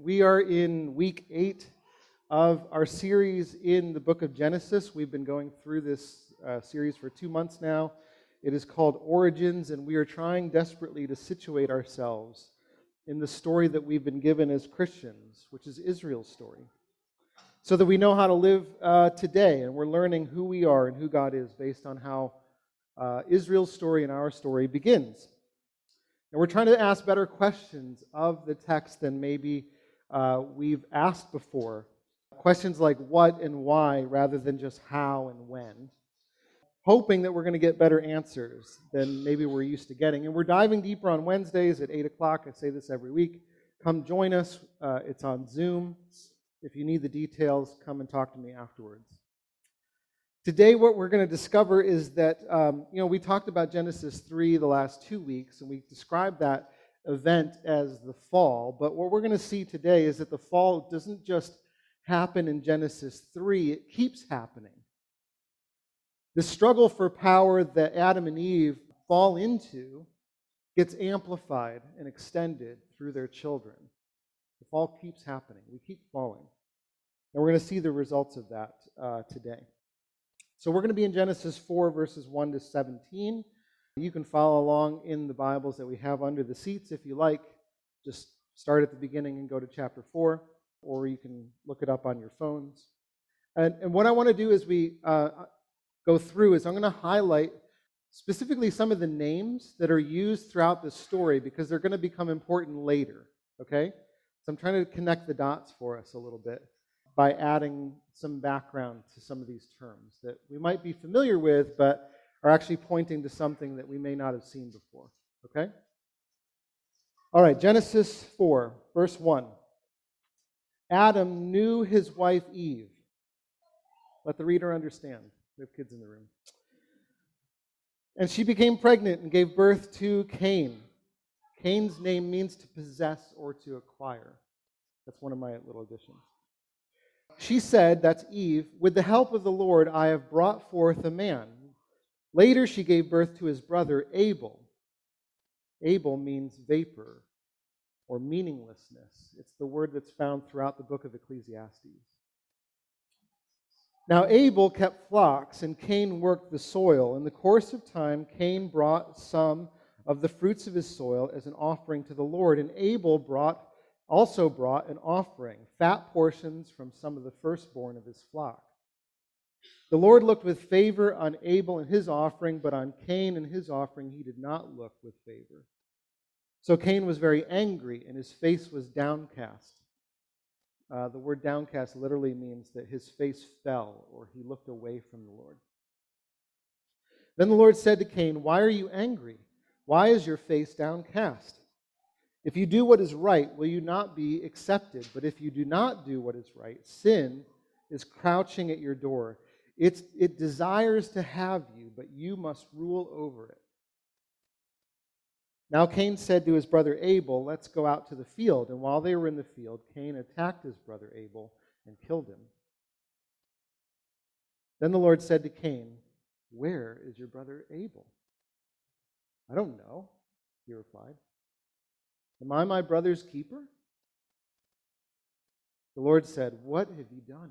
We are in week eight of our series in the book of Genesis. We've been going through this uh, series for two months now. It is called Origins, and we are trying desperately to situate ourselves in the story that we've been given as Christians, which is Israel's story, so that we know how to live uh, today. And we're learning who we are and who God is based on how uh, Israel's story and our story begins. And we're trying to ask better questions of the text than maybe uh, we've asked before. Questions like what and why rather than just how and when. Hoping that we're going to get better answers than maybe we're used to getting. And we're diving deeper on Wednesdays at 8 o'clock. I say this every week. Come join us. Uh, it's on Zoom. If you need the details, come and talk to me afterwards. Today, what we're going to discover is that, um, you know, we talked about Genesis 3 the last two weeks, and we described that event as the fall. But what we're going to see today is that the fall doesn't just happen in Genesis 3, it keeps happening. The struggle for power that Adam and Eve fall into gets amplified and extended through their children. The fall keeps happening. We keep falling. And we're going to see the results of that uh, today. So we're going to be in Genesis 4, verses 1 to 17. You can follow along in the Bibles that we have under the seats if you like. Just start at the beginning and go to chapter 4, or you can look it up on your phones. And, and what I want to do as we uh, go through is I'm going to highlight specifically some of the names that are used throughout the story because they're going to become important later. Okay? So I'm trying to connect the dots for us a little bit by adding some background to some of these terms that we might be familiar with, but are actually pointing to something that we may not have seen before. Okay? All right, Genesis 4, verse 1. Adam knew his wife Eve. Let the reader understand. We have kids in the room. And she became pregnant and gave birth to Cain. Cain's name means to possess or to acquire. That's one of my little additions. She said, that's Eve, with the help of the Lord, I have brought forth a man. Later, she gave birth to his brother Abel. Abel means vapor or meaninglessness. It's the word that's found throughout the book of Ecclesiastes. Now, Abel kept flocks, and Cain worked the soil. In the course of time, Cain brought some of the fruits of his soil as an offering to the Lord, and Abel brought, also brought an offering, fat portions from some of the firstborn of his flock. The Lord looked with favor on Abel and his offering, but on Cain and his offering he did not look with favor. So Cain was very angry, and his face was downcast. Uh, the word downcast literally means that his face fell, or he looked away from the Lord. Then the Lord said to Cain, Why are you angry? Why is your face downcast? If you do what is right, will you not be accepted? But if you do not do what is right, sin is crouching at your door. It's, it desires to have you, but you must rule over it. Now Cain said to his brother Abel, Let's go out to the field. And while they were in the field, Cain attacked his brother Abel and killed him. Then the Lord said to Cain, Where is your brother Abel? I don't know, he replied. Am I my brother's keeper? The Lord said, What have you done?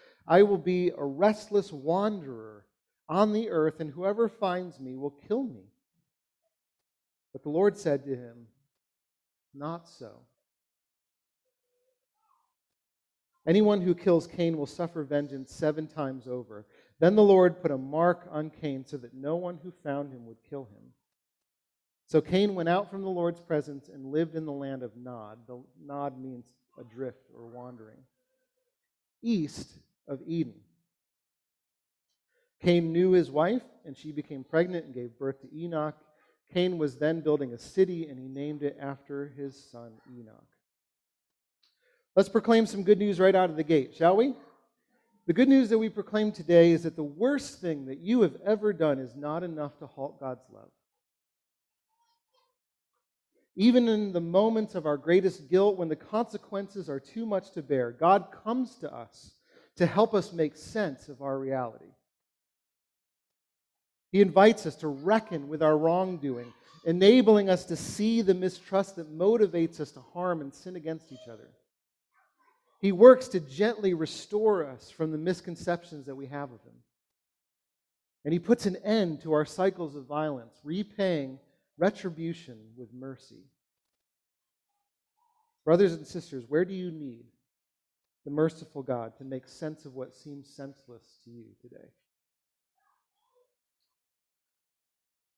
I will be a restless wanderer on the earth, and whoever finds me will kill me. But the Lord said to him, Not so. Anyone who kills Cain will suffer vengeance seven times over. Then the Lord put a mark on Cain so that no one who found him would kill him. So Cain went out from the Lord's presence and lived in the land of Nod. The Nod means adrift or wandering. East of Eden. Cain knew his wife, and she became pregnant and gave birth to Enoch. Cain was then building a city, and he named it after his son Enoch. Let's proclaim some good news right out of the gate, shall we? The good news that we proclaim today is that the worst thing that you have ever done is not enough to halt God's love. Even in the moments of our greatest guilt, when the consequences are too much to bear, God comes to us to help us make sense of our reality. He invites us to reckon with our wrongdoing, enabling us to see the mistrust that motivates us to harm and sin against each other. He works to gently restore us from the misconceptions that we have of Him. And He puts an end to our cycles of violence, repaying retribution with mercy. Brothers and sisters, where do you need the merciful God to make sense of what seems senseless to you today?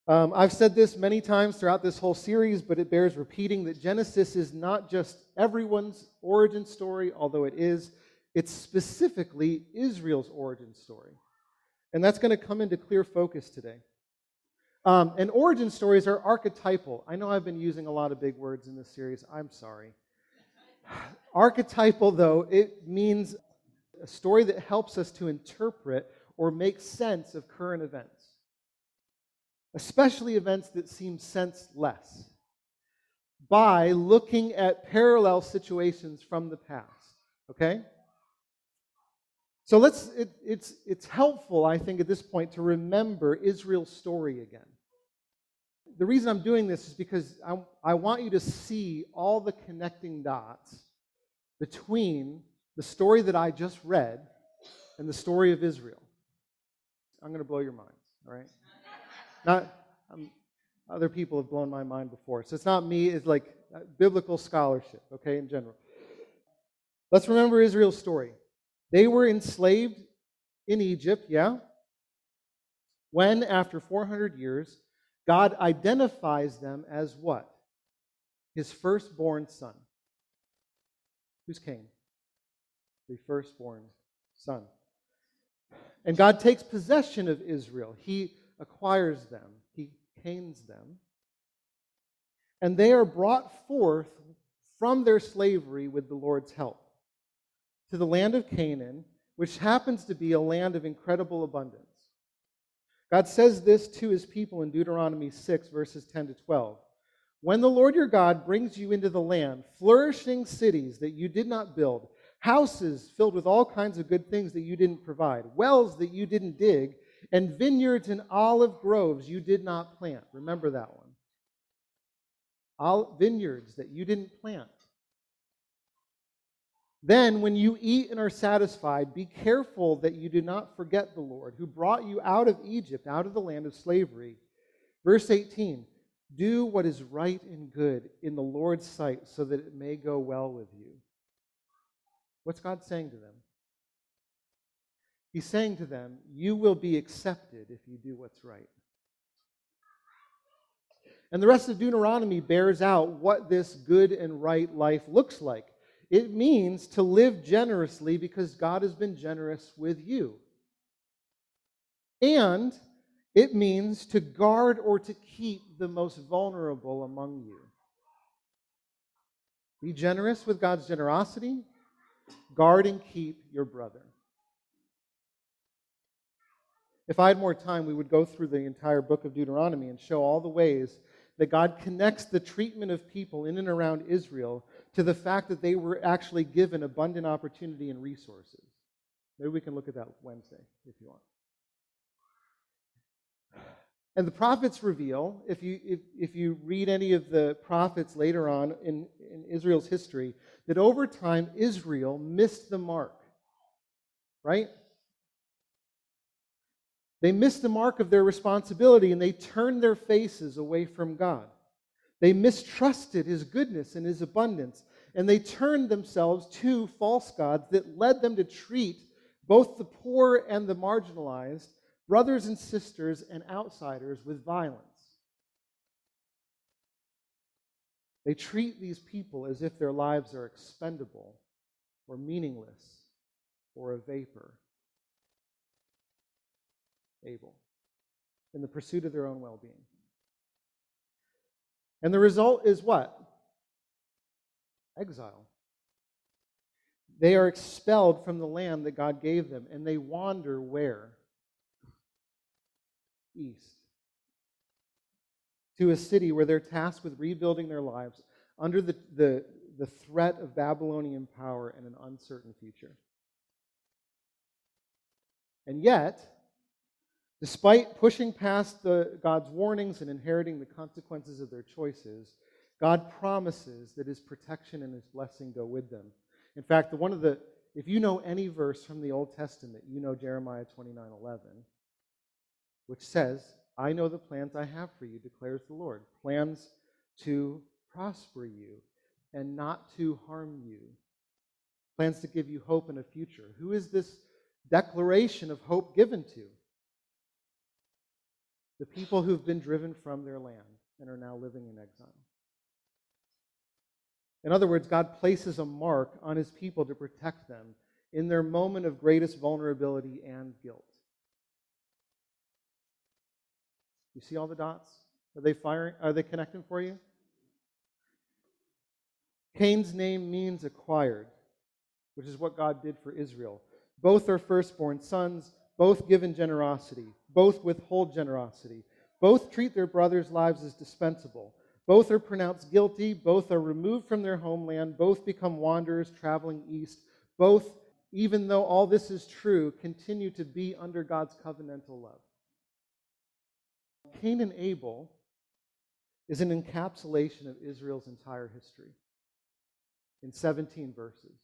Um, I've said this many times throughout this whole series, but it bears repeating that Genesis is not just everyone's origin story, although it is, it's specifically Israel's origin story. And that's going to come into clear focus today. Um, and origin stories are archetypal. I know I've been using a lot of big words in this series. I'm sorry. Archetypal, though, it means a story that helps us to interpret or make sense of current events, especially events that seem senseless, by looking at parallel situations from the past. Okay? So let's, it, it's, it's helpful, I think, at this point to remember Israel's story again the reason I'm doing this is because I, I want you to see all the connecting dots between the story that I just read and the story of Israel. I'm going to blow your minds, all right? Not, um, other people have blown my mind before. So it's not me, it's like uh, biblical scholarship, okay, in general. Let's remember Israel's story. They were enslaved in Egypt, yeah? When, after 400 years, God identifies them as what? His firstborn son. Who's Cain? The firstborn son. And God takes possession of Israel. He acquires them, He canes them. And they are brought forth from their slavery with the Lord's help to the land of Canaan, which happens to be a land of incredible abundance. God says this to his people in Deuteronomy 6, verses 10 to 12. When the Lord your God brings you into the land, flourishing cities that you did not build, houses filled with all kinds of good things that you didn't provide, wells that you didn't dig, and vineyards and olive groves you did not plant. Remember that one. Vineyards that you didn't plant. Then, when you eat and are satisfied, be careful that you do not forget the Lord, who brought you out of Egypt, out of the land of slavery. Verse 18 Do what is right and good in the Lord's sight, so that it may go well with you. What's God saying to them? He's saying to them, You will be accepted if you do what's right. And the rest of Deuteronomy bears out what this good and right life looks like. It means to live generously because God has been generous with you. And it means to guard or to keep the most vulnerable among you. Be generous with God's generosity. Guard and keep your brother. If I had more time, we would go through the entire book of Deuteronomy and show all the ways that God connects the treatment of people in and around Israel to the fact that they were actually given abundant opportunity and resources. Maybe we can look at that Wednesday if you want. And the prophets reveal, if you, if, if you read any of the prophets later on in, in Israel's history, that over time Israel missed the mark. Right? They missed the mark of their responsibility and they turned their faces away from God. They mistrusted his goodness and his abundance, and they turned themselves to false gods that led them to treat both the poor and the marginalized, brothers and sisters and outsiders, with violence. They treat these people as if their lives are expendable or meaningless or a vapor. Abel, in the pursuit of their own well being. And the result is what? Exile. They are expelled from the land that God gave them, and they wander where? East. To a city where they're tasked with rebuilding their lives under the, the, the threat of Babylonian power and an uncertain future. And yet, despite pushing past the, God's warnings and inheriting the consequences of their choices, God promises that his protection and his blessing go with them. In fact, one of the if you know any verse from the Old Testament, you know Jeremiah 29:11, which says, "I know the plans I have for you," declares the Lord, plans to prosper you and not to harm you, plans to give you hope and a future. Who is this declaration of hope given to? The people who've been driven from their land and are now living in exile. In other words, God places a mark on his people to protect them in their moment of greatest vulnerability and guilt. You see all the dots? Are they firing? Are they connecting for you? Cain's name means acquired, which is what God did for Israel. Both are firstborn sons, both given generosity, both withhold generosity, both treat their brothers' lives as dispensable. Both are pronounced guilty, both are removed from their homeland, both become wanderers traveling east. Both, even though all this is true, continue to be under God's covenantal love. Cain and Abel is an encapsulation of Israel's entire history in 17 verses.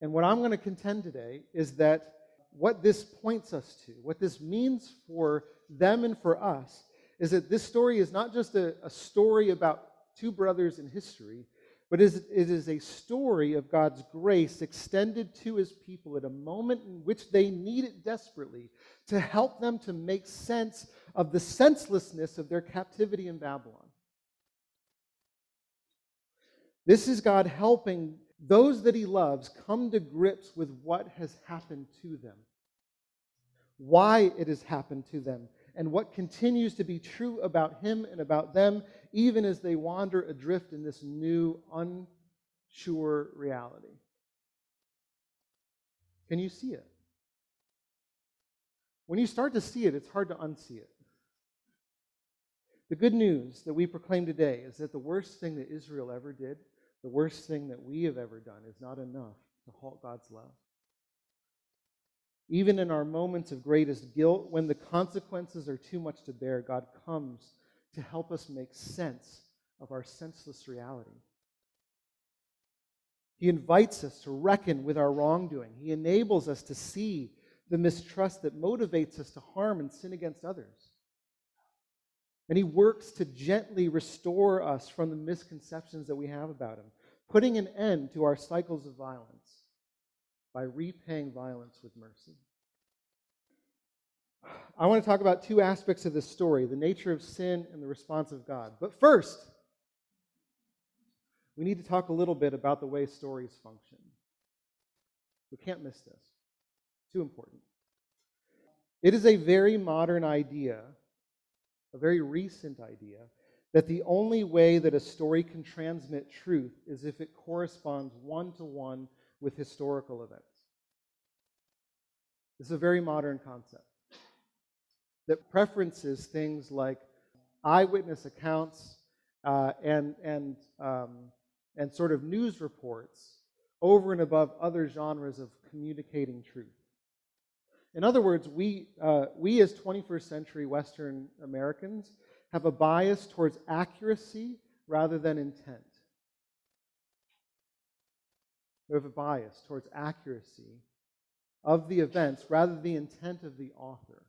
And what I'm going to contend today is that what this points us to, what this means for them and for us, is that this story is not just a, a story about two brothers in history, but it is a story of God's grace extended to his people at a moment in which they need it desperately to help them to make sense of the senselessness of their captivity in Babylon. This is God helping those that he loves come to grips with what has happened to them, why it has happened to them, and what continues to be true about him and about them, even as they wander adrift in this new, unsure reality. Can you see it? When you start to see it, it's hard to unsee it. The good news that we proclaim today is that the worst thing that Israel ever did, the worst thing that we have ever done, is not enough to halt God's love. Even in our moments of greatest guilt, when the consequences are too much to bear, God comes to help us make sense of our senseless reality. He invites us to reckon with our wrongdoing. He enables us to see the mistrust that motivates us to harm and sin against others. And He works to gently restore us from the misconceptions that we have about Him, putting an end to our cycles of violence by repaying violence with mercy. I want to talk about two aspects of this story the nature of sin and the response of God. But first, we need to talk a little bit about the way stories function. We can't miss this. Too important. It is a very modern idea, a very recent idea, that the only way that a story can transmit truth is if it corresponds one to one with historical events. This is a very modern concept that preferences things like eyewitness accounts uh, and, and, um, and sort of news reports over and above other genres of communicating truth. In other words, we, uh, we as 21st century Western Americans have a bias towards accuracy rather than intent. We have a bias towards accuracy of the events rather than the intent of the author.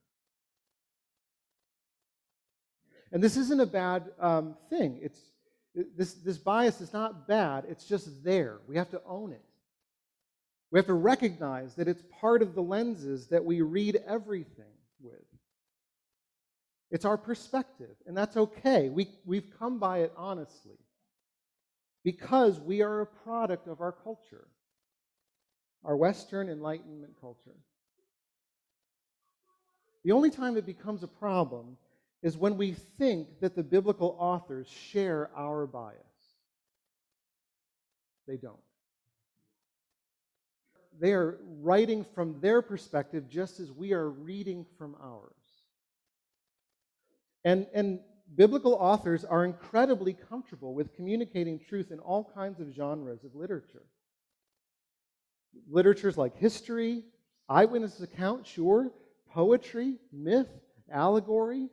And this isn't a bad um, thing. It's, this, this bias is not bad, it's just there. We have to own it. We have to recognize that it's part of the lenses that we read everything with. It's our perspective, and that's okay. We, we've come by it honestly because we are a product of our culture, our Western Enlightenment culture. The only time it becomes a problem is when we think that the biblical authors share our bias. They don't. They are writing from their perspective just as we are reading from ours. And, and biblical authors are incredibly comfortable with communicating truth in all kinds of genres of literature. Literatures like history, eyewitness account, sure, poetry, myth, allegory.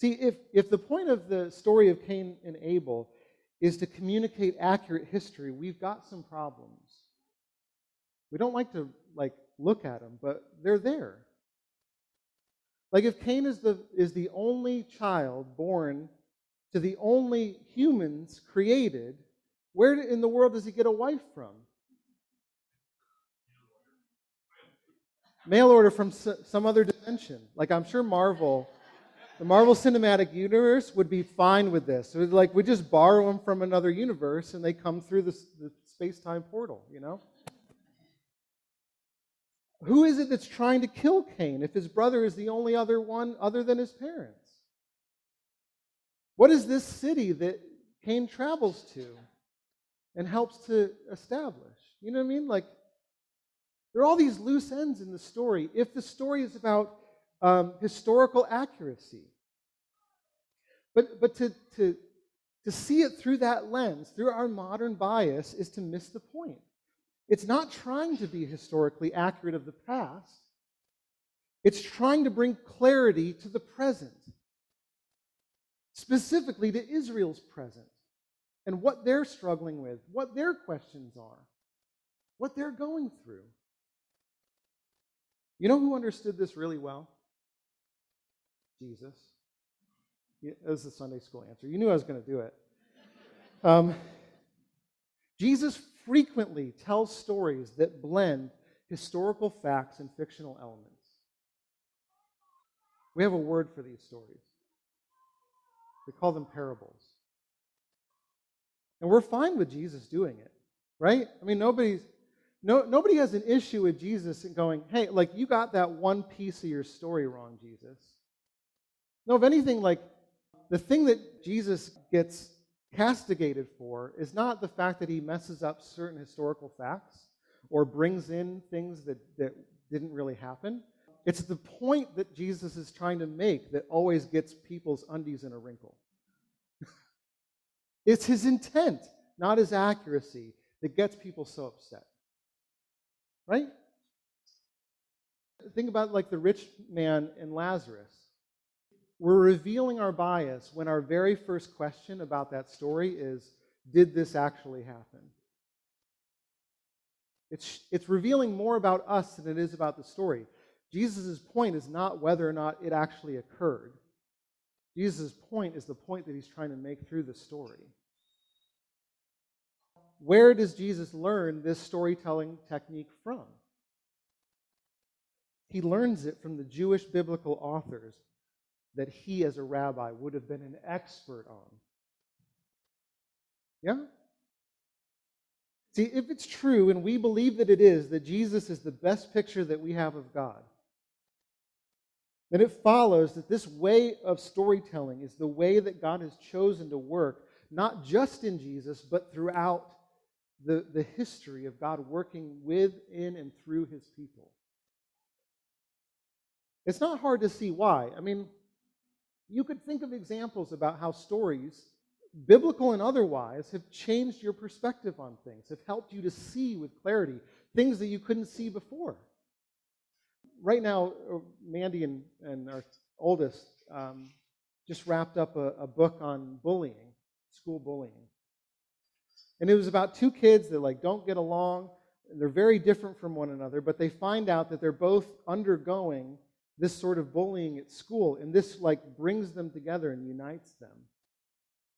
See, if, if the point of the story of Cain and Abel is to communicate accurate history, we've got some problems. We don't like to like look at them, but they're there. Like if Cain is the is the only child born to the only humans created, where in the world does he get a wife from? Mail order from some other dimension. Like I'm sure Marvel the Marvel Cinematic Universe would be fine with this. Like we just borrow them from another universe and they come through the, the space-time portal, you know? Who is it that's trying to kill Cain if his brother is the only other one other than his parents? What is this city that Cain travels to and helps to establish? You know what I mean? Like, there are all these loose ends in the story. If the story is about um, historical accuracy. But, but to, to, to see it through that lens, through our modern bias, is to miss the point. It's not trying to be historically accurate of the past, it's trying to bring clarity to the present, specifically to Israel's present, and what they're struggling with, what their questions are, what they're going through. You know who understood this really well? Jesus. That was the Sunday school answer. You knew I was going to do it. Um, Jesus frequently tells stories that blend historical facts and fictional elements. We have a word for these stories. We call them parables. And we're fine with Jesus doing it, right? I mean, nobody's no, nobody has an issue with Jesus and going, hey, like you got that one piece of your story wrong, Jesus. No, if anything, like the thing that Jesus gets castigated for is not the fact that he messes up certain historical facts or brings in things that, that didn't really happen. It's the point that Jesus is trying to make that always gets people's undies in a wrinkle. it's his intent, not his accuracy, that gets people so upset. Right? Think about like the rich man and Lazarus. We're revealing our bias when our very first question about that story is Did this actually happen? It's, it's revealing more about us than it is about the story. Jesus' point is not whether or not it actually occurred. Jesus' point is the point that he's trying to make through the story. Where does Jesus learn this storytelling technique from? He learns it from the Jewish biblical authors that he, as a rabbi, would have been an expert on. Yeah? See, if it's true, and we believe that it is, that Jesus is the best picture that we have of God, then it follows that this way of storytelling is the way that God has chosen to work, not just in Jesus, but throughout the, the history of God working with, in, and through his people. It's not hard to see why. I mean, you could think of examples about how stories, biblical and otherwise, have changed your perspective on things, have helped you to see with clarity things that you couldn't see before. Right now, uh, Mandy and, and our oldest um, just wrapped up a, a book on bullying, school bullying. And it was about two kids that like don't get along, and they're very different from one another, but they find out that they're both undergoing this sort of bullying at school, and this like brings them together and unites them.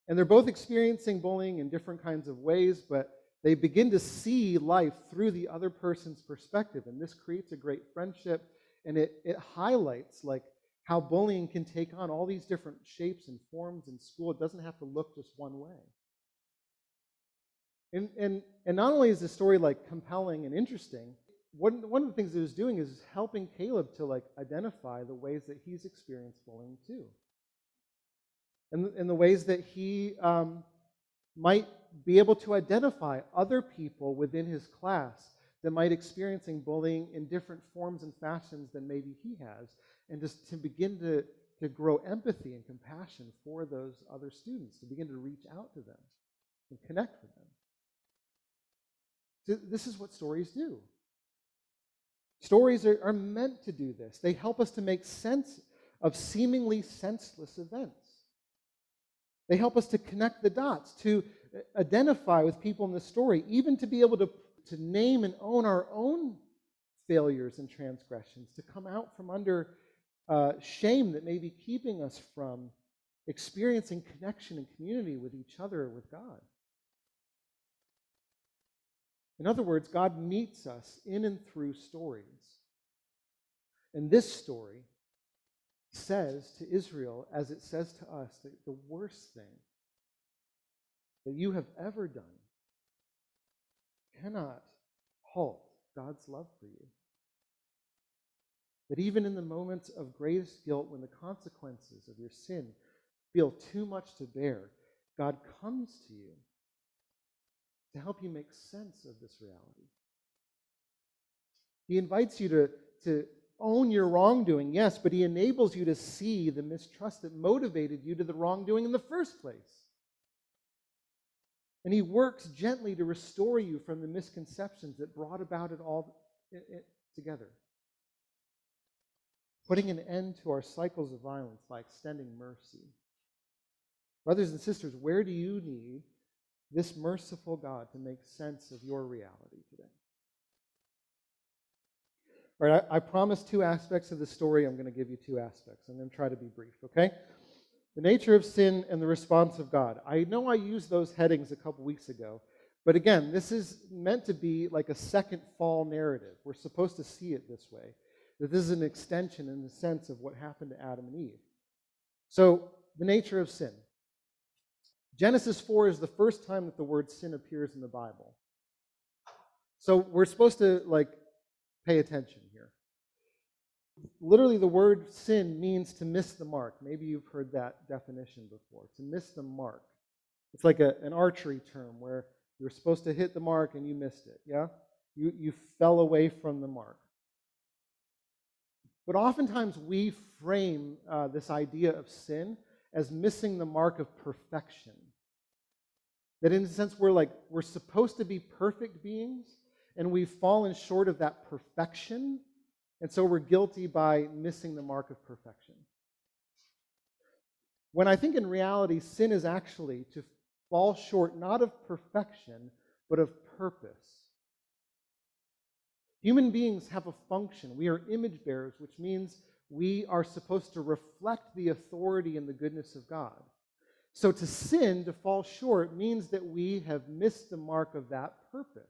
And they're both experiencing bullying in different kinds of ways, but they begin to see life through the other person's perspective, and this creates a great friendship, and it, it highlights like how bullying can take on all these different shapes and forms in school. It doesn't have to look just one way. And, and, and not only is the story like compelling and interesting, one, one of the things it was doing is helping Caleb to like identify the ways that he's experienced bullying too. And, and the ways that he um, might be able to identify other people within his class that might experiencing bullying in different forms and fashions than maybe he has, and just to begin to, to grow empathy and compassion for those other students, to begin to reach out to them and connect with them. So this is what stories do. Stories are, are meant to do this. They help us to make sense of seemingly senseless events. They help us to connect the dots, to identify with people in the story, even to be able to, to name and own our own failures and transgressions, to come out from under uh, shame that may be keeping us from experiencing connection and community with each other with God. In other words, God meets us in and through stories. And this story says to Israel, as it says to us, that the worst thing that you have ever done cannot halt God's love for you. That even in the moments of greatest guilt, when the consequences of your sin feel too much to bear, God comes to you to help you make sense of this reality. He invites you to, to own your wrongdoing, yes, but He enables you to see the mistrust that motivated you to the wrongdoing in the first place. And He works gently to restore you from the misconceptions that brought about it all together. Putting an end to our cycles of violence by extending mercy. Brothers and sisters, where do you need this merciful God to make sense of your reality today. All right, I, I promised two aspects of the story. I'm going to give you two aspects. I'm going to try to be brief, okay? The nature of sin and the response of God. I know I used those headings a couple weeks ago, but again, this is meant to be like a second fall narrative. We're supposed to see it this way that this is an extension in the sense of what happened to Adam and Eve. So, the nature of sin. Genesis 4 is the first time that the word sin appears in the Bible. So we're supposed to like pay attention here. Literally the word sin means to miss the mark. Maybe you've heard that definition before. To miss the mark. It's like a, an archery term where you're supposed to hit the mark and you missed it. Yeah? You, you fell away from the mark. But oftentimes we frame uh, this idea of sin as missing the mark of perfection. That in a sense, we're like, we're supposed to be perfect beings, and we've fallen short of that perfection, and so we're guilty by missing the mark of perfection. When I think in reality, sin is actually to fall short not of perfection, but of purpose. Human beings have a function. We are image bearers, which means we are supposed to reflect the authority and the goodness of God. So to sin, to fall short, means that we have missed the mark of that purpose.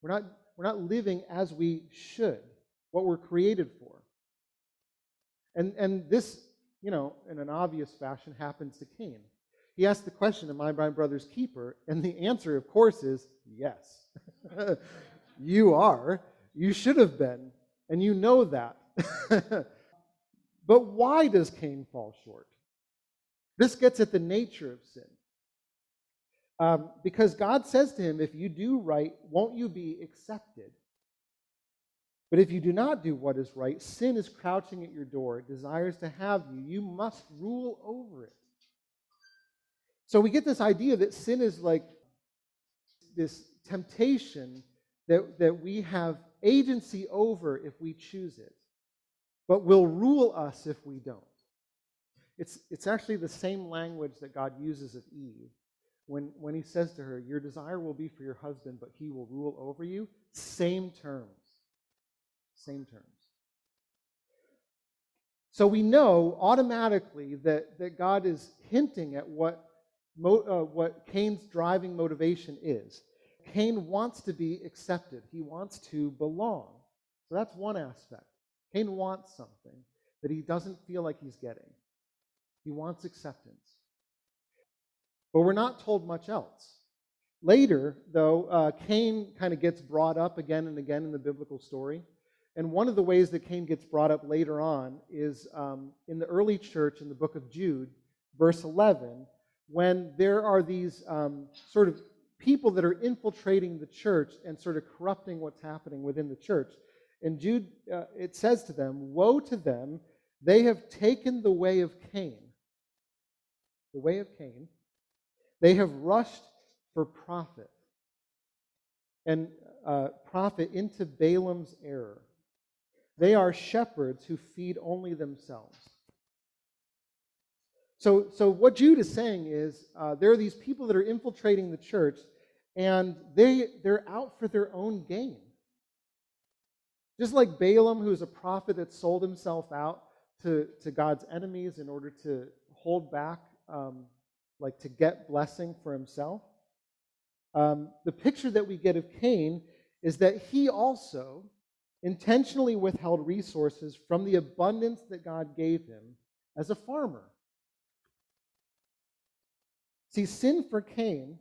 We're not, we're not living as we should, what we're created for. And, and this, you know, in an obvious fashion, happens to Cain. He asked the question, Am I my brother's keeper? And the answer, of course, is yes. you are. You should have been. And you know that. but why does Cain fall short? This gets at the nature of sin. Um, because God says to him, If you do right, won't you be accepted? But if you do not do what is right, sin is crouching at your door, it desires to have you. You must rule over it. So we get this idea that sin is like this temptation that, that we have agency over if we choose it but will rule us if we don't. It's, it's actually the same language that God uses of Eve when, when he says to her, Your desire will be for your husband, but he will rule over you. Same terms. Same terms. So we know automatically that, that God is hinting at what, uh, what Cain's driving motivation is. Cain wants to be accepted, he wants to belong. So that's one aspect. Cain wants something that he doesn't feel like he's getting. He wants acceptance. But we're not told much else. Later, though, uh, Cain kind of gets brought up again and again in the biblical story. And one of the ways that Cain gets brought up later on is um, in the early church in the book of Jude, verse 11, when there are these um, sort of people that are infiltrating the church and sort of corrupting what's happening within the church. And Jude, uh, it says to them, Woe to them, they have taken the way of Cain. The way of Cain. They have rushed for profit. And uh, profit into Balaam's error. They are shepherds who feed only themselves. So, so what Jude is saying is uh, there are these people that are infiltrating the church, and they, they're out for their own gain. Just like Balaam, who's a prophet that sold himself out to, to God's enemies in order to hold back, um, like to get blessing for himself. Um, the picture that we get of Cain is that he also intentionally withheld resources from the abundance that God gave him as a farmer. See, sin for Cain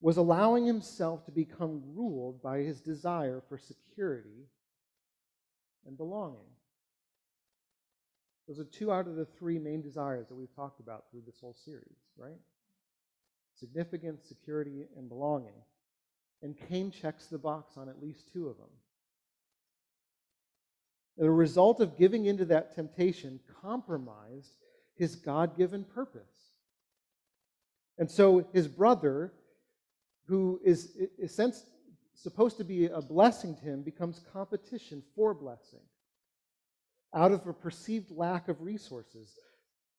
was allowing himself to become ruled by his desire for security and belonging. Those are two out of the three main desires that we've talked about through this whole series, right? Significance, security, and belonging. And Cain checks the box on at least two of them. The result of giving into that temptation compromised his God given purpose. And so his brother, who is, is sense, supposed to be a blessing to him, becomes competition for blessing out of a perceived lack of resources.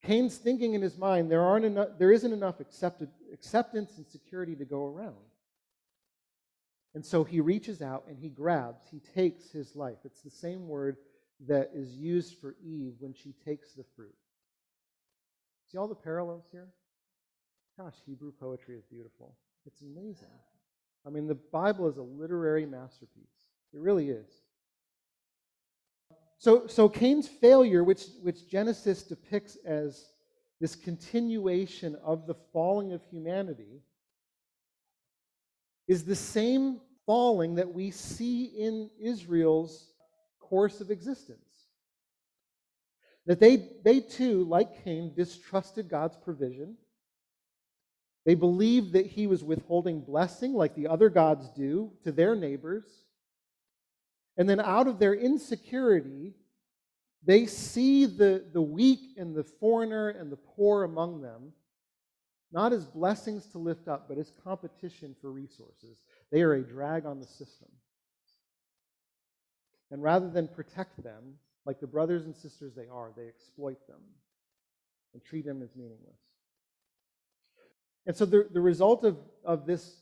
Cain's thinking in his mind there, aren't enough, there isn't enough accepted, acceptance and security to go around. And so he reaches out and he grabs, he takes his life. It's the same word that is used for Eve when she takes the fruit. See all the parallels here? Gosh, Hebrew poetry is beautiful. It's amazing. I mean, the Bible is a literary masterpiece. It really is. So, so Cain's failure, which, which Genesis depicts as this continuation of the falling of humanity, is the same falling that we see in Israel's course of existence. That they, they too, like Cain, distrusted God's provision. They believed that he was withholding blessing like the other gods do to their neighbors. And then out of their insecurity, they see the, the weak and the foreigner and the poor among them not as blessings to lift up, but as competition for resources. They are a drag on the system. And rather than protect them, like the brothers and sisters they are, they exploit them and treat them as meaningless. And so the, the result of, of this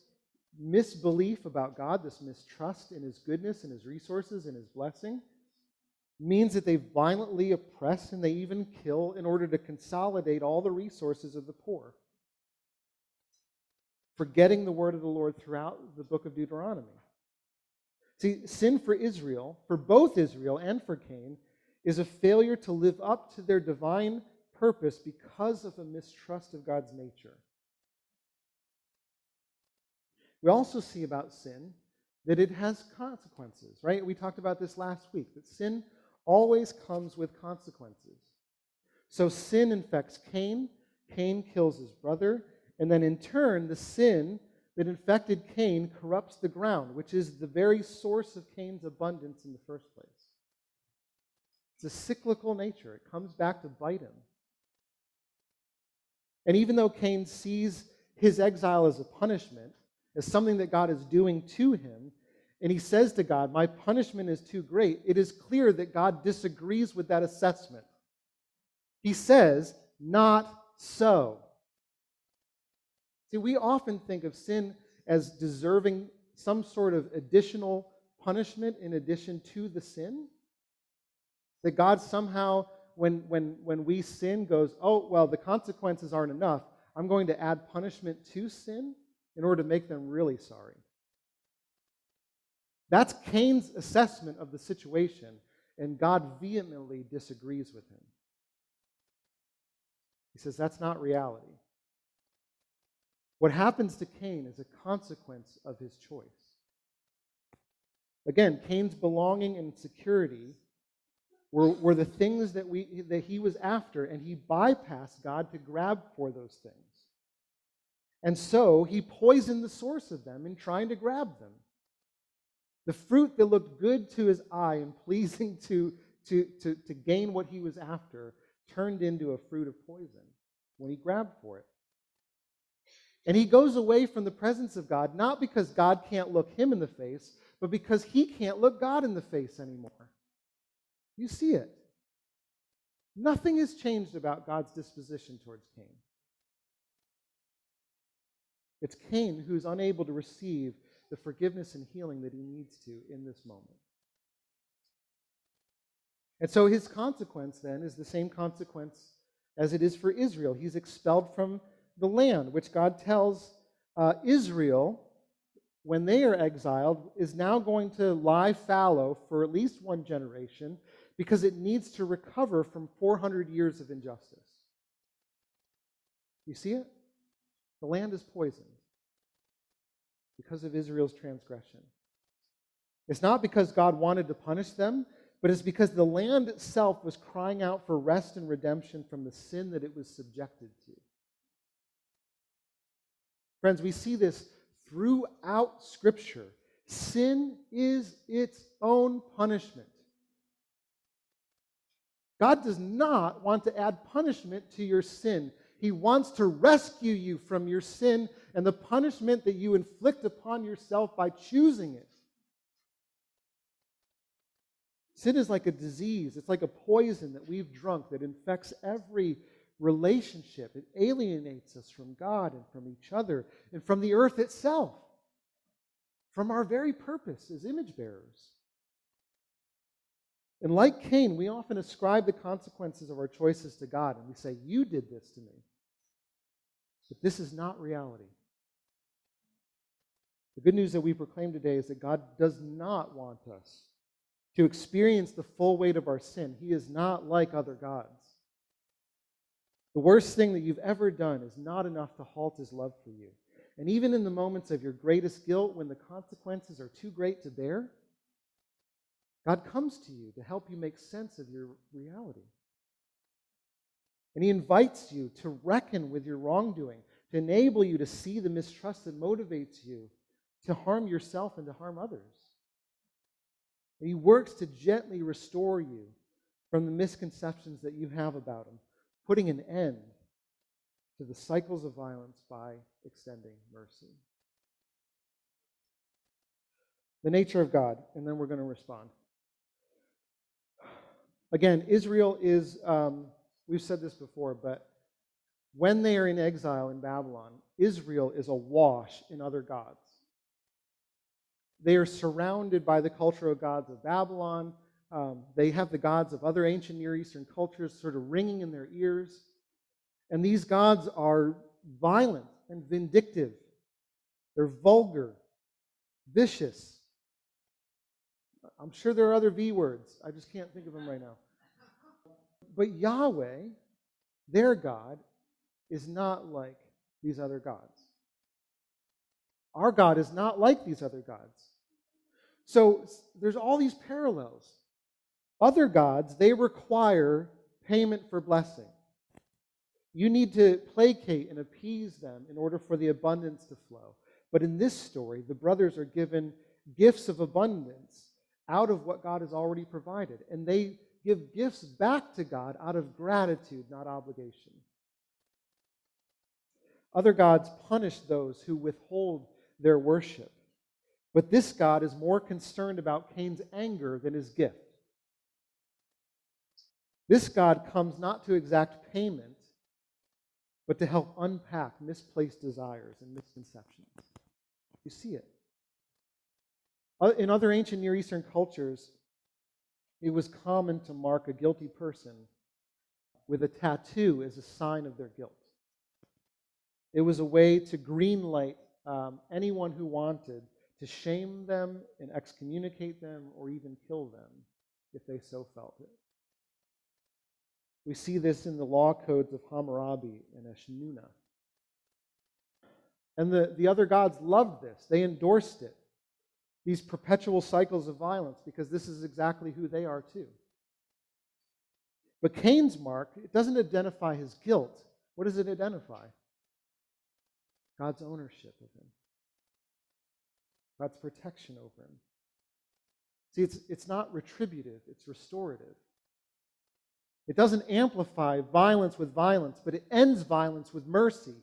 misbelief about God, this mistrust in his goodness and his resources and his blessing, means that they violently oppress and they even kill in order to consolidate all the resources of the poor forgetting the word of the Lord throughout the book of Deuteronomy. See, sin for Israel, for both Israel and for Cain, is a failure to live up to their divine purpose because of a mistrust of God's nature. We also see about sin that it has consequences, right? We talked about this last week, that sin always comes with consequences. So sin infects Cain, Cain kills his brother, and then in turn, the sin that infected Cain corrupts the ground, which is the very source of Cain's abundance in the first place. It's a cyclical nature, it comes back to bite him. And even though Cain sees his exile as a punishment, as something that God is doing to him, and he says to God, My punishment is too great, it is clear that God disagrees with that assessment. He says, Not so. See, we often think of sin as deserving some sort of additional punishment in addition to the sin. That God somehow, when, when, when we sin, goes, oh, well, the consequences aren't enough. I'm going to add punishment to sin in order to make them really sorry. That's Cain's assessment of the situation, and God vehemently disagrees with him. He says that's not reality. What happens to Cain is a consequence of his choice. Again, Cain's belonging and security were, were the things that, we, that he was after, and he bypassed God to grab for those things. And so he poisoned the source of them in trying to grab them. The fruit that looked good to his eye and pleasing to, to, to, to gain what he was after turned into a fruit of poison when he grabbed for it. And he goes away from the presence of God, not because God can't look him in the face, but because he can't look God in the face anymore. You see it. Nothing has changed about God's disposition towards Cain. It's Cain who's unable to receive the forgiveness and healing that he needs to in this moment. And so his consequence then is the same consequence as it is for Israel. He's expelled from the land, which God tells uh, Israel when they are exiled is now going to lie fallow for at least one generation because it needs to recover from 400 years of injustice. You see it? The land is poisoned because of Israel's transgression. It's not because God wanted to punish them, but it's because the land itself was crying out for rest and redemption from the sin that it was subjected to. Friends, we see this throughout Scripture. Sin is its own punishment. God does not want to add punishment to your sin. He wants to rescue you from your sin and the punishment that you inflict upon yourself by choosing it. Sin is like a disease, it's like a poison that we've drunk that infects every relationship. It alienates us from God and from each other and from the earth itself, from our very purpose as image bearers. And like Cain, we often ascribe the consequences of our choices to God, and we say, You did this to me. But this is not reality. The good news that we proclaim today is that God does not want us to experience the full weight of our sin. He is not like other gods. The worst thing that you've ever done is not enough to halt his love for you. And even in the moments of your greatest guilt, when the consequences are too great to bear, God comes to you to help you make sense of your reality. And He invites you to reckon with your wrongdoing, to enable you to see the mistrust that motivates you to harm yourself and to harm others. And He works to gently restore you from the misconceptions that you have about Him, putting an end to the cycles of violence by extending mercy. The nature of God, and then we're going to respond. Again, Israel is, um, we've said this before, but when they are in exile in Babylon, Israel is awash in other gods. They are surrounded by the cultural gods of Babylon. Um, they have the gods of other ancient Near Eastern cultures sort of ringing in their ears. And these gods are violent and vindictive. They're vulgar, vicious, I'm sure there are other V words. I just can't think of them right now. But Yahweh, their God, is not like these other gods. Our God is not like these other gods. So there's all these parallels. Other gods, they require payment for blessing. You need to placate and appease them in order for the abundance to flow. But in this story, the brothers are given gifts of abundance out of what God has already provided. And they give gifts back to God out of gratitude, not obligation. Other gods punish those who withhold their worship. But this God is more concerned about Cain's anger than his gift. This God comes not to exact payment, but to help unpack misplaced desires and misconceptions. You see it. In other ancient Near Eastern cultures, it was common to mark a guilty person with a tattoo as a sign of their guilt. It was a way to greenlight um, anyone who wanted to shame them and excommunicate them or even kill them if they so felt it. We see this in the law codes of Hammurabi and Eshnunna. And the, the other gods loved this, they endorsed it these perpetual cycles of violence because this is exactly who they are too. But Cain's mark, it doesn't identify his guilt. What does it identify? God's ownership of him, God's protection over him. See, it's, it's not retributive, it's restorative. It doesn't amplify violence with violence, but it ends violence with mercy.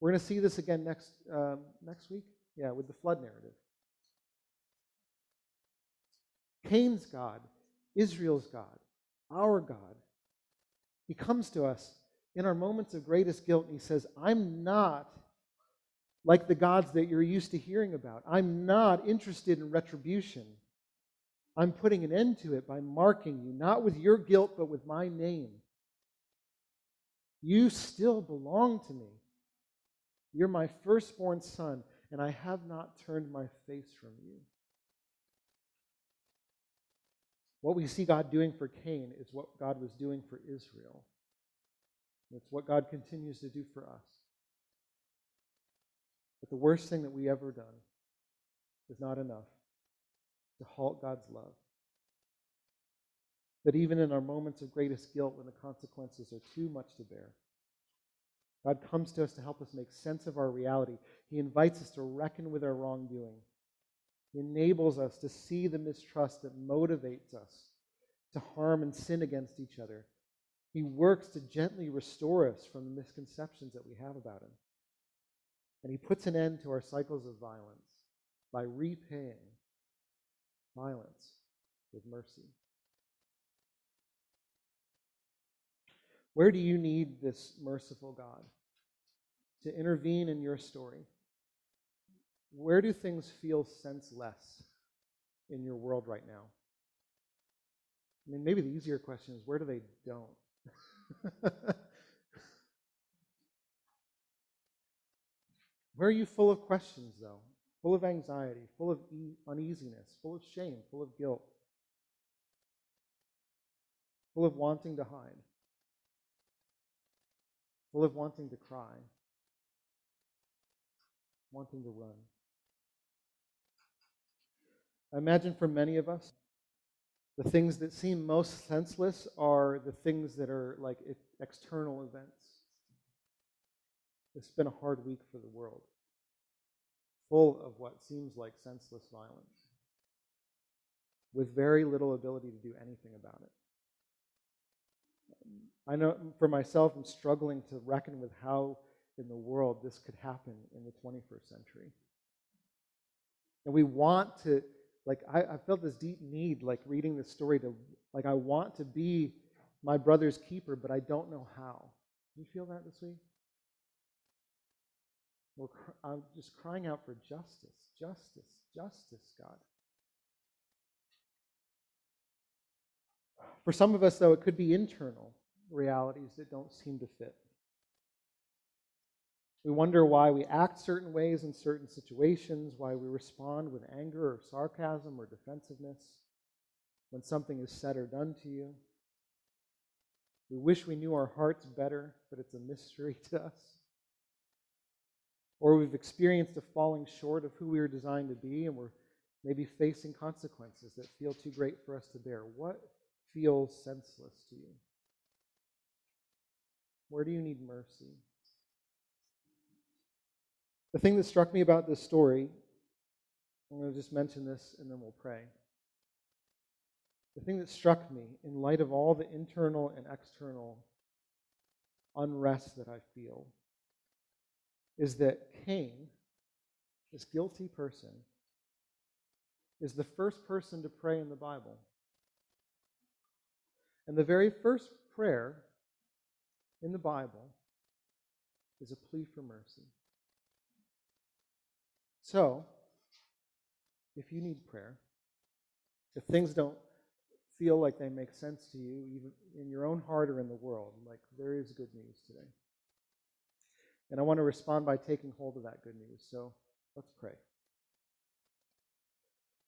We're going to see this again next, um, next week. Yeah, with the flood narrative. Cain's God, Israel's God, our God. He comes to us in our moments of greatest guilt and he says, I'm not like the gods that you're used to hearing about. I'm not interested in retribution. I'm putting an end to it by marking you, not with your guilt, but with my name. You still belong to me. You're my firstborn son, and I have not turned my face from you. What we see God doing for Cain is what God was doing for Israel. It's what God continues to do for us. But the worst thing that we ever done is not enough to halt God's love. That even in our moments of greatest guilt, when the consequences are too much to bear, God comes to us to help us make sense of our reality. He invites us to reckon with our wrongdoing he enables us to see the mistrust that motivates us to harm and sin against each other. He works to gently restore us from the misconceptions that we have about Him. And He puts an end to our cycles of violence by repaying violence with mercy. Where do you need this merciful God to intervene in your story? Where do things feel senseless in your world right now? I mean, maybe the easier question is where do they don't? where are you full of questions, though? Full of anxiety, full of e- uneasiness, full of shame, full of guilt, full of wanting to hide, full of wanting to cry, wanting to run. I imagine for many of us, the things that seem most senseless are the things that are like external events. It's been a hard week for the world, full of what seems like senseless violence, with very little ability to do anything about it. I know mm, for myself, I'm struggling to reckon with how in the world this could happen in the 21st century. And we want to like I, I felt this deep need, like reading this story, to like I want to be my brother's keeper, but I don't know how. Do you feel that this week? Cr- I'm just crying out for justice, justice, justice, God. For some of us, though, it could be internal realities that don't seem to fit. We wonder why we act certain ways in certain situations, why we respond with anger or sarcasm or defensiveness when something is said or done to you. We wish we knew our hearts better, but it's a mystery to us. Or we've experienced a falling short of who we were designed to be, and we're maybe facing consequences that feel too great for us to bear. What feels senseless to you? Where do you need mercy? The thing that struck me about this story, I'm going to just mention this and then we'll pray. The thing that struck me in light of all the internal and external unrest that I feel is that Cain, this guilty person, is the first person to pray in the Bible. And the very first prayer in the Bible is a plea for mercy. So, if you need prayer, if things don't feel like they make sense to you, even in your own heart or in the world, like there is good news today. And I want to respond by taking hold of that good news. So let's pray.